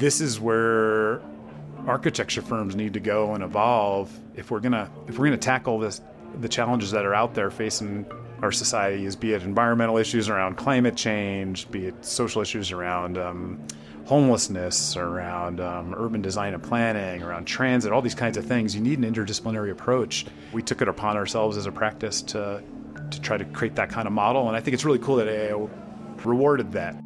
this is where architecture firms need to go and evolve if we're gonna if we're gonna tackle this the challenges that are out there facing our societies, be it environmental issues around climate change, be it social issues around um, homelessness, around um, urban design and planning, around transit, all these kinds of things. You need an interdisciplinary approach. We took it upon ourselves as a practice to to try to create that kind of model, and I think it's really cool that AIA rewarded that.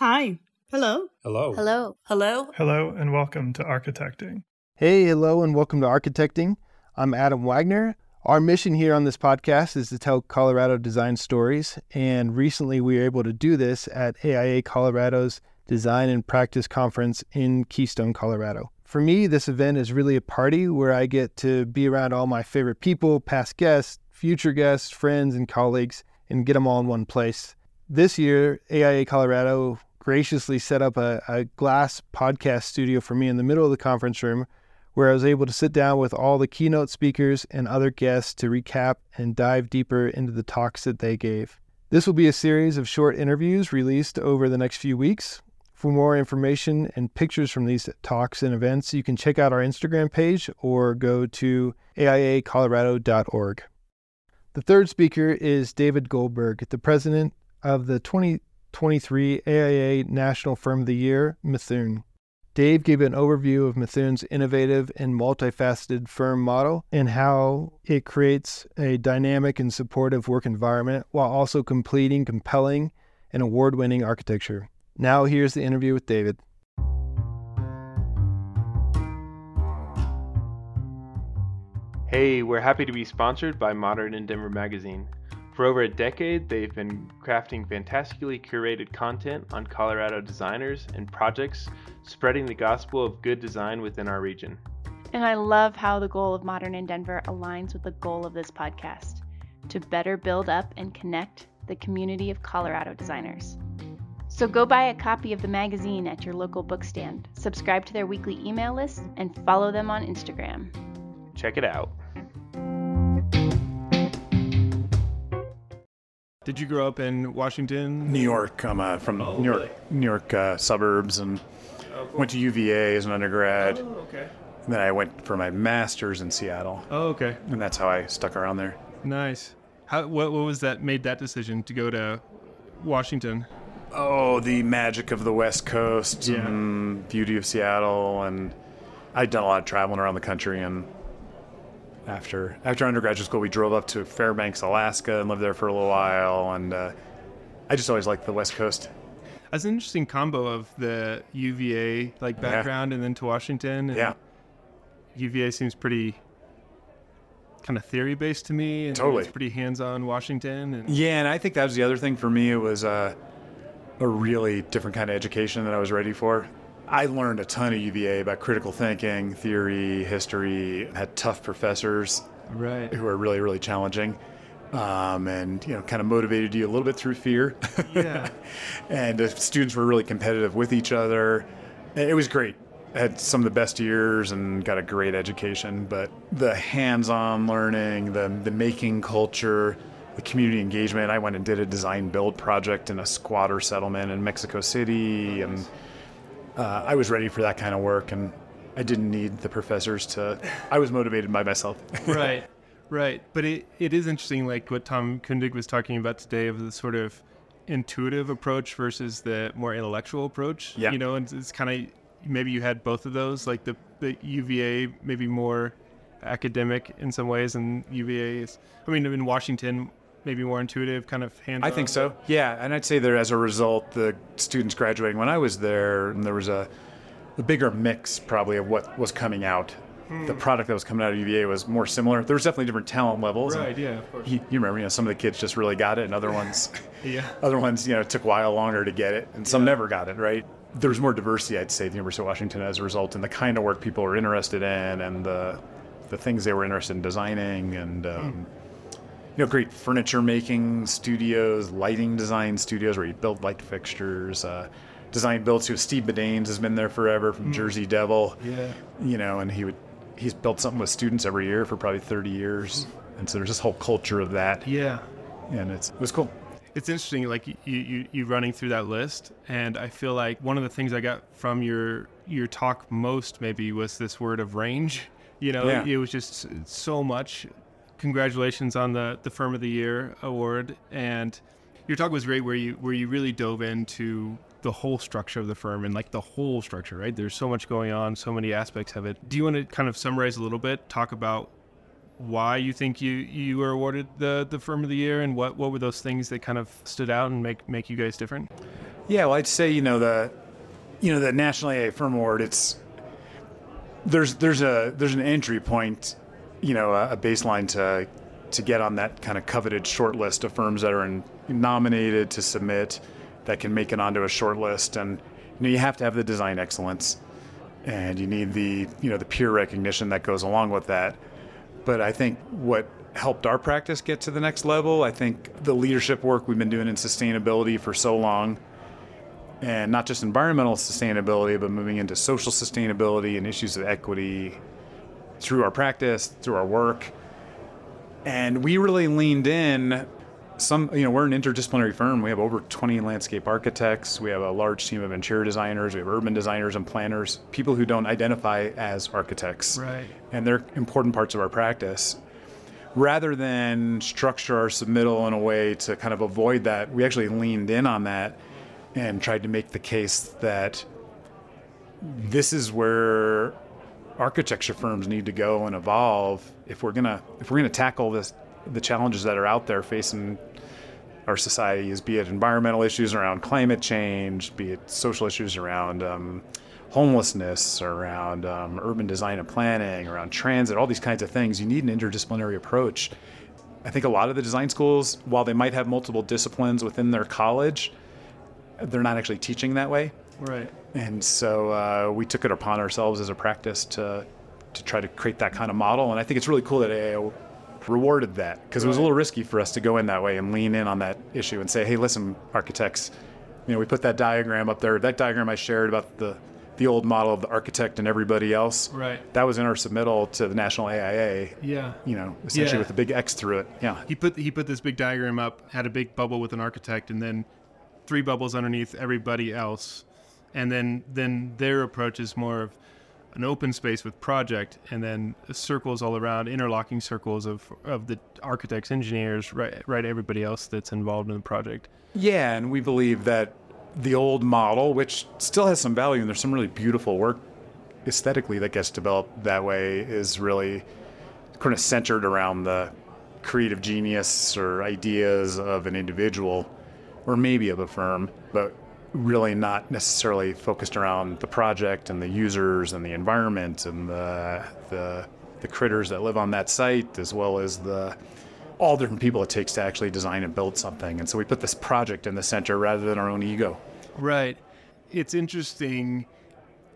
Hi. Hello. Hello. Hello. Hello. Hello, and welcome to Architecting. Hey, hello, and welcome to Architecting. I'm Adam Wagner. Our mission here on this podcast is to tell Colorado design stories, and recently we were able to do this at AIA Colorado's Design and Practice Conference in Keystone, Colorado. For me, this event is really a party where I get to be around all my favorite people, past guests, future guests, friends, and colleagues, and get them all in one place. This year, AIA Colorado graciously set up a, a glass podcast studio for me in the middle of the conference room where I was able to sit down with all the keynote speakers and other guests to recap and dive deeper into the talks that they gave. This will be a series of short interviews released over the next few weeks. For more information and pictures from these talks and events, you can check out our Instagram page or go to aiacolorado.org. The third speaker is David Goldberg, the president of the 20 23 AIA National Firm of the Year, Mithun. Dave gave an overview of Mithun's innovative and multifaceted firm model and how it creates a dynamic and supportive work environment while also completing compelling and award winning architecture. Now, here's the interview with David. Hey, we're happy to be sponsored by Modern in Denver Magazine. For over a decade, they've been crafting fantastically curated content on Colorado designers and projects, spreading the gospel of good design within our region. And I love how the goal of Modern in Denver aligns with the goal of this podcast to better build up and connect the community of Colorado designers. So go buy a copy of the magazine at your local bookstand, subscribe to their weekly email list, and follow them on Instagram. Check it out. Did you grow up in Washington? New York. I'm uh, from Oh, New York, really? New York uh, suburbs, and Oh, cool. went to UVA as an undergrad. Oh, okay. And then I went for my master's in Seattle, Oh, okay. and that's how I stuck around there. Nice. How what what was that made that decision to go to Washington? Oh, the magic of the West Coast, Yeah. and beauty of Seattle, and I'd done a lot of traveling around the country. And after after undergraduate school, we drove up to Fairbanks, Alaska, and lived there for a little while. And uh, I just always liked the West Coast. That's an interesting combo of the UVA like Yeah. background and then to Washington. and Yeah, UVA seems pretty kind of theory based to me. And Totally. It's pretty hands on Washington. And yeah, and I think that was the other thing for me. It was uh, a really different kind of education that I was ready for. I learned a ton of UVA about critical thinking, theory, history. Had tough professors right. who are really, really challenging, um, and you know, kind of motivated you a little bit through fear. Yeah. and the students were really competitive with each other. It was great. I had some of the best years and got a great education. But the hands-on learning, the the making culture, the community engagement. I went and did a design build project in a squatter settlement in Mexico City, and uh, I was ready for that kind of work. And I didn't need the professors to. I was motivated by myself. right right but it, it is interesting like what tom kundig was talking about today of the sort of intuitive approach versus the more intellectual approach Yeah. you know and it's kind of maybe you had both of those like the, the uva maybe more academic in some ways and uva is i mean in washington maybe more intuitive kind of hands I think so. Yeah, and I'd say that as a result, the students graduating when I was there, and there was a, a bigger mix probably of what was coming out. The product that was coming out of UVA was more similar. There was definitely different talent levels. right yeah of course You, you remember, you know, some of the kids just really got it, and other ones, yeah other ones, you know, it took a while longer to get it, and some never got it. Right? There was more diversity, I'd say, at the University of Washington as a result in the kind of work people were interested in, and the the things they were interested in designing, and. Um, you know, great furniture making studios, lighting design studios where you build light fixtures. Uh, design builds who Steve Badanes has been there forever from Jersey Devil. yeah You know, and he would he's built something with students every year for probably 30 years. And so there's this whole culture of that, yeah and it's it was cool. it's interesting, like you, you you running through that list, and I feel like one of the things I got from your your talk most maybe was this word of range. You know, Yeah. it was just so much. Congratulations on the the Firm of the Year award, and your talk was great where you where you really dove into the whole structure of the firm and like the whole structure, right? There's so much going on, so many aspects of it. Do you want to kind of summarize a little bit, talk about why you think you you were awarded the the firm of the year and what what were those things that kind of stood out and make make you guys different? Yeah, well, I'd say you know the, you know the National AIA Firm Award. It's there's there's a there's an entry point, you know, a, baseline to to get on that kind of coveted short list of firms that are in, nominated to submit that can make it onto a short list, and you know you have to have the design excellence, and you need the you know the peer recognition that goes along with that. But I think what helped our practice get to the next level, I think the leadership work we've been doing in sustainability for so long and not just environmental sustainability, but moving into social sustainability and issues of equity through our practice, through our work. And we really leaned in. Some, you know, we're an interdisciplinary firm. We have over 20 landscape architects. We have a large team of interior designers. We have urban designers and planners, people who don't identify as architects. Right. And they're important parts of our practice. Rather than structure our submittal in a way to kind of avoid that, we actually leaned in on that and tried to make the case that this is where architecture firms need to go and evolve if we're gonna if we're gonna tackle this the challenges that are out there facing our society is be it environmental issues around climate change, be it social issues around um, homelessness, around um, urban design and planning, around transit, all these kinds of things. You need an interdisciplinary approach. I think a lot of the design schools, while they might have multiple disciplines within their college, they're not actually teaching that way. Right. And so uh, we took it upon ourselves as a practice to to try to create that kind of model. And I think it's really cool that AIA rewarded that because it was a little risky for us to go in that way and lean in on that issue and say, hey, listen, architects, you know, we put that diagram up there. That diagram I shared about the the old model of the architect and everybody else. Right. That was in our submittal to the National AIA. Yeah. You know, essentially Yeah. with a big X through it. Yeah. He put he put this big diagram up, had a big bubble with an architect, and then three bubbles underneath everybody else, and then then their approach is more of an open space with project, and then circles all around, interlocking circles of of the architects, engineers, right, right, everybody else that's involved in the project. Yeah, and we believe that the old model, which still has some value, and there's some really beautiful work aesthetically that gets developed that way, is really kind of centered around the creative genius or ideas of an individual or maybe of a firm, but really not necessarily focused around the project and the users and the environment and the the, the critters that live on that site as well as the all the different people it takes to actually design and build something. And so we put this project in the center rather than our own ego. Right. It's interesting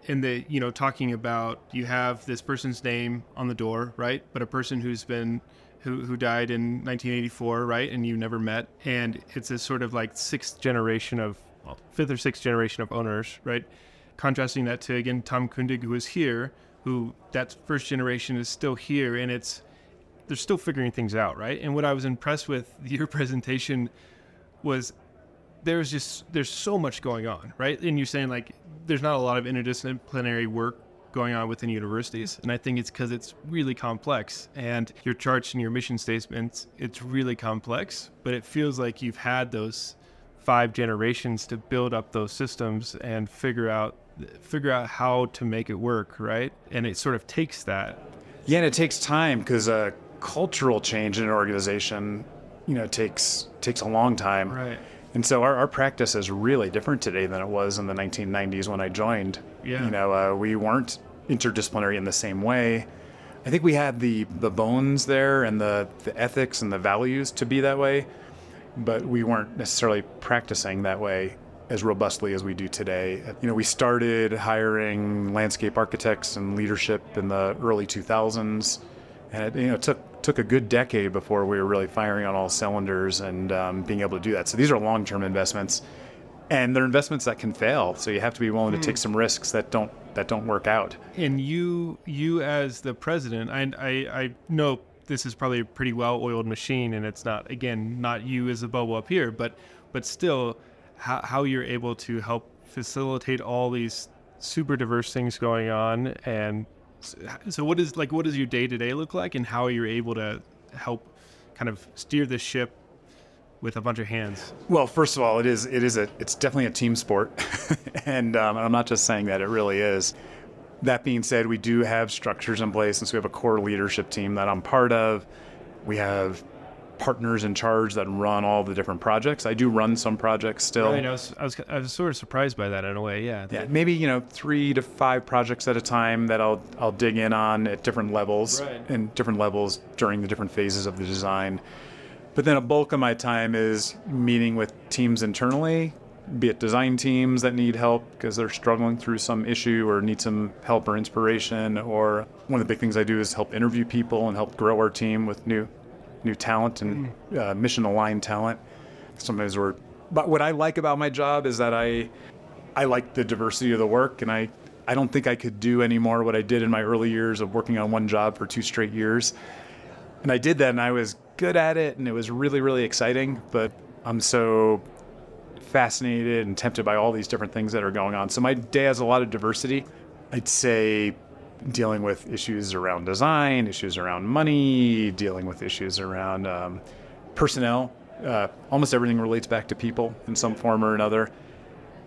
in the, you know, talking about you have this person's name on the door, right? But a person who's been who, who died in 1984, right? And you never met. And it's a sort of like sixth generation of, well, fifth or sixth generation of owners, right? Contrasting that to, again, Tom Kundig, who is here, who that first generation is still here. And it's, they're still figuring things out, right? And what I was impressed with your presentation was there's just there's so much going on, right? And you're saying like there's not a lot of interdisciplinary work going on within universities, and I think it's because it's really complex. And your charts and your mission statements, it's really complex, but it feels like you've had those five generations to build up those systems and figure out figure out how to make it work, right? And it sort of takes that. Yeah, and it takes time because a cultural change in an organization, you know, takes takes a long time. Right. And so our, our practice is really different today than it was in the 1990s when I joined. Yeah. You know, uh, we weren't interdisciplinary in the same way. I think we had the the bones there and the the ethics and the values to be that way, but we weren't necessarily practicing that way as robustly as we do today. You know, we started hiring landscape architects and leadership in the early 2000s, and it, you know, it took took a good decade before we were really firing on all cylinders and um, being able to do that. So these are long-term investments, and they're investments that can fail. So you have to be willing to take some risks that don't that don't work out. And you, you as the president, I, I, I know this is probably a pretty well-oiled machine, and it's not again not you as a bubble up here, but but still, how how you're able to help facilitate all these super diverse things going on, and so what is like what does your day to day look like, and how you're able to help kind of steer the ship with a bunch of hands? Well, first of all, it is it is a it's definitely a team sport, and um, I'm not just saying that; it really is. That being said, we do have structures in place, and so we have a core leadership team that I'm part of. We have partners in charge that run all the different projects. I do run some projects still. Right, I was, I was, I was sort of surprised by that in a way. Yeah. Yeah, maybe you know three to five projects at a time that I'll I'll dig in on at different levels Right. and different levels during the different phases of the design. But then a bulk of my time is meeting with teams internally, be it design teams that need help because they're struggling through some issue or need some help or inspiration. Or one of the big things I do is help interview people and help grow our team with new new talent and uh, mission aligned talent. Sometimes we're, but what I like about my job is that I I like the diversity of the work, and I, I don't think I could do any more what I did in my early years of working on one job for two straight years. And I did that, and I was good at it, and it was really, really exciting. But I'm so fascinated and tempted by all these different things that are going on. So my day has a lot of diversity. I'd say dealing with issues around design, issues around money, dealing with issues around um, personnel. Uh, almost everything relates back to people in some form or another.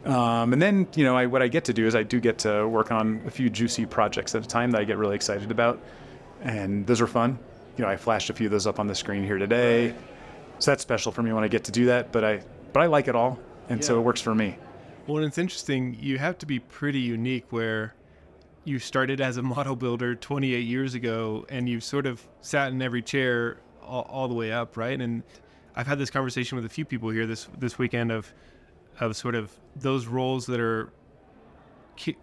Um, and then, you know, I, what I get to do is I do get to work on a few juicy projects at a time that I get really excited about. And those are fun. You know, I flashed a few of those up on the screen here today. So that's special for me when I get to do that. But I, but I like it all. And so it works for me. Well, it's interesting. You have to be pretty unique where you started as a model builder 28 years ago and you've sort of sat in every chair all, all the way up, right? And I've had this conversation with a few people here this this weekend of of sort of those roles that are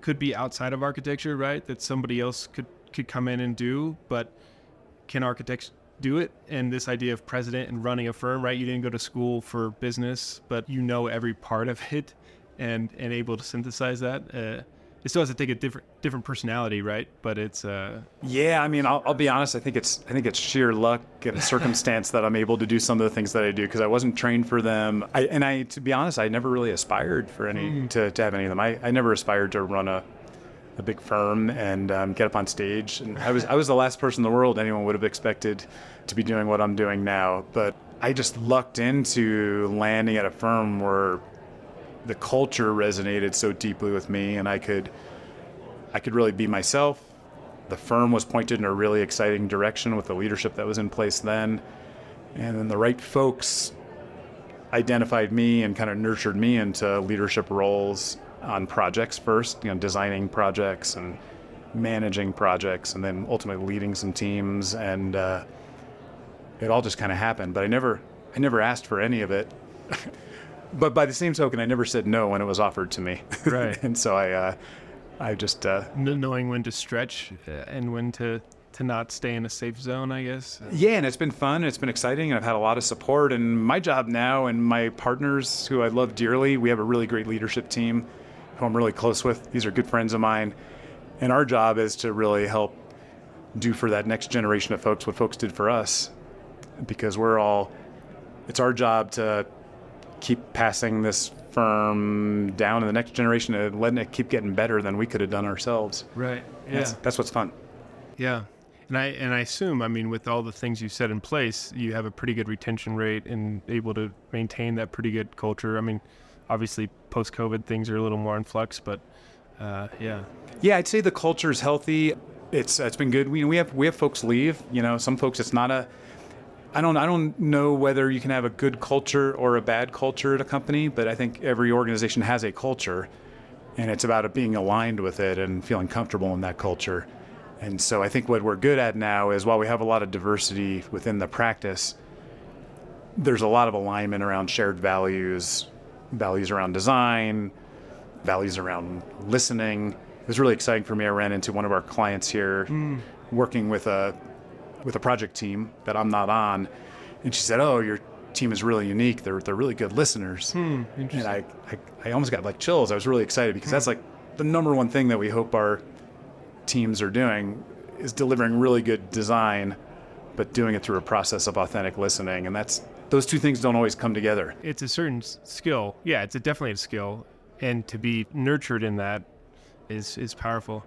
could be outside of architecture, right? That somebody else could could come in and do, but can architects do it? And this idea of president and running a firm, right? You didn't go to school for business, but you know every part of it, and and able to synthesize that. Uh, it still has to take a different different personality, right? But it's uh, Yeah, I mean, I'll, I'll be honest. I think it's I think it's sheer luck and circumstance that I'm able to do some of the things that I do because I wasn't trained for them. I, and I, to be honest, I never really aspired for any to, to have any of them. I, I never aspired to run a a big firm and um, get up on stage. And I was I was the last person in the world anyone would have expected to be doing what I'm doing now. But I just lucked into landing at a firm where the culture resonated so deeply with me, and I could I could really be myself. The firm was pointed in a really exciting direction with the leadership that was in place then. And then the right folks identified me and kind of nurtured me into leadership roles on projects first, you know, designing projects and managing projects, and then ultimately leading some teams. And uh, it all just kind of happened. But I never, I never asked for any of it. but by the same token, I never said no when it was offered to me. Right. and so I, uh, I just uh, kn- knowing when to stretch uh, and when to to not stay in a safe zone, I guess. Yeah, and it's been fun. And it's been exciting, and I've had a lot of support. And my job now, and my partners, who I love dearly, we have a really great leadership team, who I'm really close with. These are good friends of mine, and our job is to really help do for that next generation of folks what folks did for us, because we're all. It's our job to keep passing this firm down to the next generation and letting it keep getting better than we could have done ourselves. Right. Yeah. That's, that's what's fun. Yeah. And I and I assume, I mean, with all the things you set in place, you have a pretty good retention rate and able to maintain that pretty good culture. I mean, obviously post COVID things are a little more in flux, but uh, yeah. Yeah, I'd say the culture is healthy. It's it's been good. We we have we have folks leave. You know, some folks it's not a. I don't I don't know whether you can have a good culture or a bad culture at a company, but I think every organization has a culture, and it's about being aligned with it and feeling comfortable in that culture. And so I think what we're good at now is while we have a lot of diversity within the practice, there's a lot of alignment around shared values, values around design, values around listening. It was really exciting for me. I ran into one of our clients here hmm. working with a with a project team that I'm not on, and she said, "Oh, your team is really unique. They're they're really good listeners." Hmm, and I, I I almost got like chills. I was really excited because hmm. that's like the number one thing that we hope our teams are doing is delivering really good design but doing it through a process of authentic listening. And that's those two things don't always come together. It's a certain skill. Yeah, it's a definitely a skill, and to be nurtured in that is is powerful.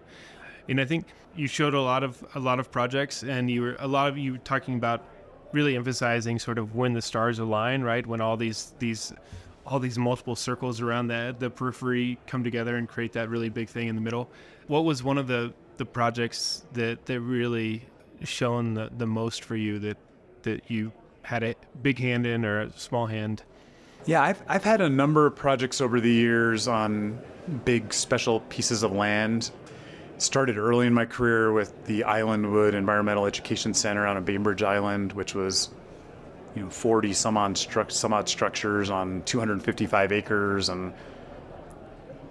And I think you showed a lot of a lot of projects, and you were a lot of you were talking about really emphasizing sort of when the stars align, right? When all these these all these multiple circles around the the periphery come together and create that really big thing in the middle. What was one of the the projects that that really shown the, the most for you that that you had a big hand in or a small hand? Yeah, I've, I've had a number of projects over the years on big special pieces of land. Started early in my career with the Islandwood Environmental Education Center on a Bainbridge Island, which was, you know, 40 some odd, stru- some odd structures on 255 acres and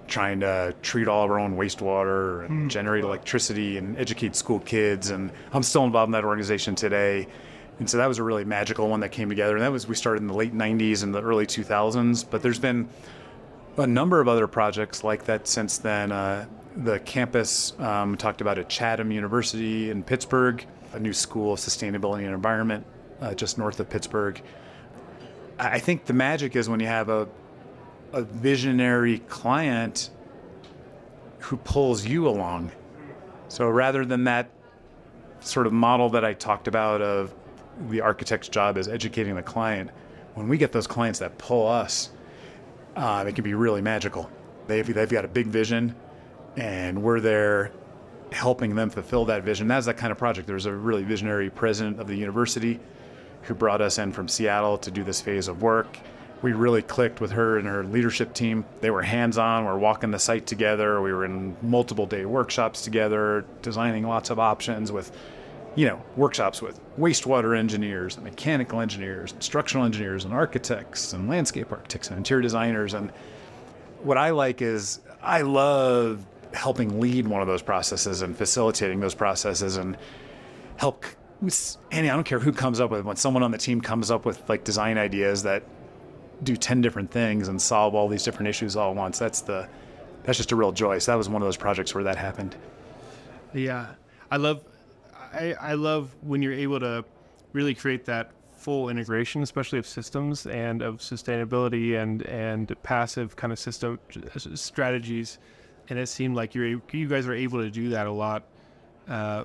trying to treat all of our own wastewater and hmm. generate electricity and educate school kids. And I'm still involved in that organization today. And so that was a really magical one that came together. And that was, we started in the late 90s and the early 2000s. But there's been a number of other projects like that since then. Uh, the campus um, talked about at Chatham University in Pittsburgh, a new school of sustainability and environment uh, just north of Pittsburgh. I think the magic is when you have a a visionary client who pulls you along. So rather than that sort of model that I talked about of the architect's job is educating the client, when we get those clients that pull us, uh, it can be really magical. They've, they've got a big vision, and we're there helping them fulfill that vision. That's that kind of project. There's a really visionary president of the university who brought us in from Seattle to do this phase of work. We really clicked with her and her leadership team. They were hands on. We are walking the site together. We were in multiple day workshops together, designing lots of options with, you know, workshops with wastewater engineers and mechanical engineers, and structural engineers and architects and landscape architects and interior designers. And what I like is I love helping lead one of those processes and facilitating those processes and help Annie, I don't care who comes up with when someone on the team comes up with like design ideas that do 10 different things and solve all these different issues all at once. That's the that's just a real joy. So that was one of those projects where that happened. Yeah, I love, I, I love when you're able to really create that full integration, especially of systems and of sustainability and and passive kind of system strategies. And it seemed like you're you guys are able to do that a lot uh,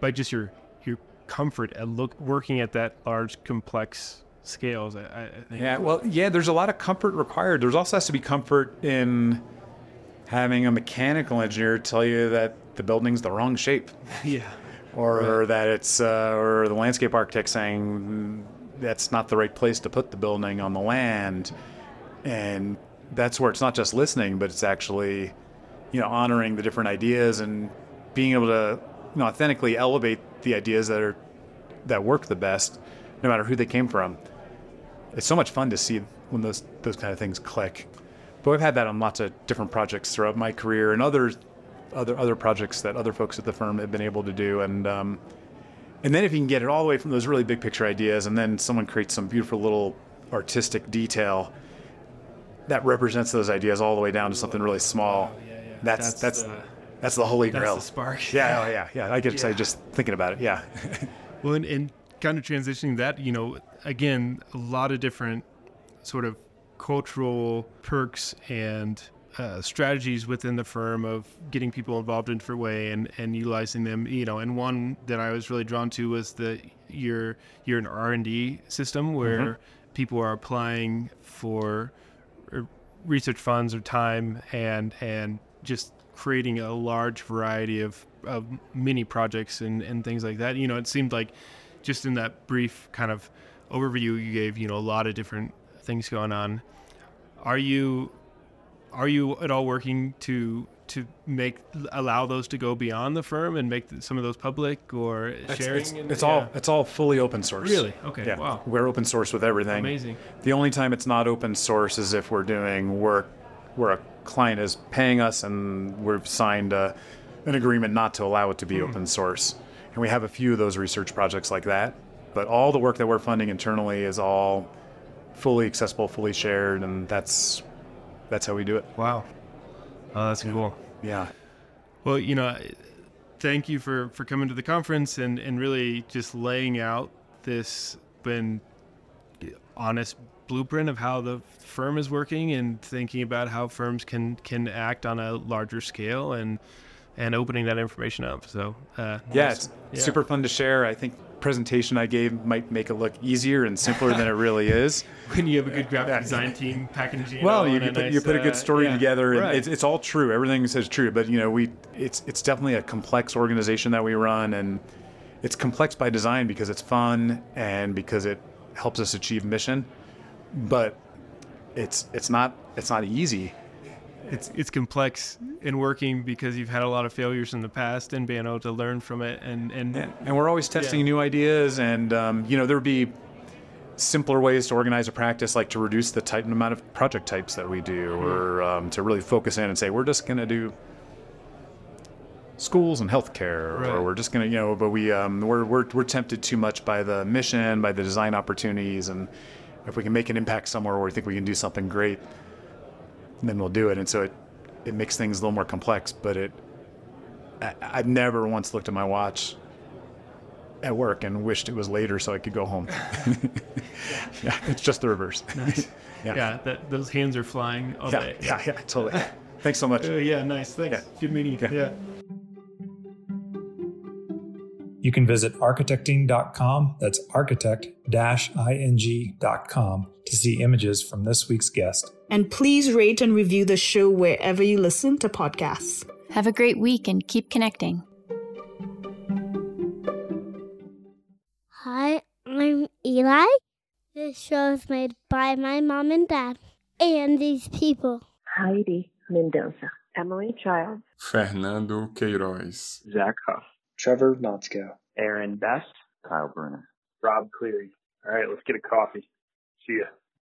by just your your comfort at look working at that large complex scales. I, I think. Yeah, well, yeah, there's a lot of comfort required. There's also has to be comfort in having a mechanical engineer tell you that the building's the wrong shape. Yeah. Or, right. that it's, uh, or the landscape architect saying that's not the right place to put the building on the land. And that's where it's not just listening, but it's actually, you know, honoring the different ideas and being able to, you know, authentically elevate the ideas that are, that work the best, no matter who they came from. It's so much fun to see when those, those kind of things click. But we've had that on lots of different projects throughout my career and others other other projects that other folks at the firm have been able to do and um, and then if you can get it all the way from those really big picture ideas and then someone creates some beautiful little artistic detail that represents those ideas all the way down to something really small yeah, yeah. that's That's that's the- that's the holy That's grail the spark. yeah oh, yeah yeah i get excited Yeah. just thinking about it yeah Well, and, and kind of transitioning that, you know, again, a lot of different sort of cultural perks and uh, strategies within the firm of getting people involved in different way and, and utilizing them, you know, and one that I was really drawn to was the you're you're an R and D system where people are applying for uh, research funds or time and and just creating a large variety of, of mini projects and, and things like that. You know, it seemed like just in that brief kind of overview you gave, you know, a lot of different things going on. Are you are you at all working to to make allow those to go beyond the firm and make some of those public or it's, sharing? it's, and- it's yeah. all it's all fully open source really okay. yeah Wow, we're open source with everything amazing. The only time it's not open source is if we're doing work where a client is paying us and we've signed a, an agreement not to allow it to be hmm. open source. And we have a few of those research projects like that. But all the work that we're funding internally is all fully accessible, fully shared, and that's that's how we do it. Wow, oh, that's cool. Yeah. Well, you know, thank you for for coming to the conference and and really just laying out this been honest blueprint of how the firm is working and thinking about how firms can can act on a larger scale and and opening that information up. So uh, yeah, nice. it's Yeah. super fun to share. I think presentation I gave might make it look easier and simpler than it really is. when you have a good graphic Yeah. design team packaging. Well, you, put, nice, you put a uh, good story yeah. together, and Right. it's, it's all true. Everything says true, but you know, we it's it's definitely a complex organization that we run, and it's complex by design because it's fun and because it helps us achieve mission. But it's it's not it's not easy. It's it's complex in working because you've had a lot of failures in the past and being able to learn from it and and And, and we're always testing Yeah. new ideas, and um, you know, there would be simpler ways to organize a practice, like to reduce the type amount of project types that we do, or um, to really focus in and say we're just going to do schools and healthcare, Right. or we're just going to, you know, but we um, we're, we're we're tempted too much by the mission, by the design opportunities, and if we can make an impact somewhere where we think we can do something great, then we'll do it. And so it it makes things a little more complex, but it I, I've never once looked at my watch at work and wished it was later so I could go home. yeah, it's just the reverse. nice. Yeah. yeah, that those hands are flying all Yeah, day. yeah, yeah, totally. Thanks so much. Uh, yeah, nice. Thanks. Yeah. Good meeting you. Yeah. yeah. You can visit architecting.com, that's architect-ing.com, to see images from this week's guest. And please rate and review the show wherever you listen to podcasts. Have a great week and keep connecting. Hi, I'm Eli. This show is made by my mom and dad and these people. Heidi Mendoza, Emily Childs, Fernando Queiroz, Zach Huff, Trevor Motzko, Aaron Best, Kyle Bruner, Rob Cleary. All right, let's get a coffee. See ya.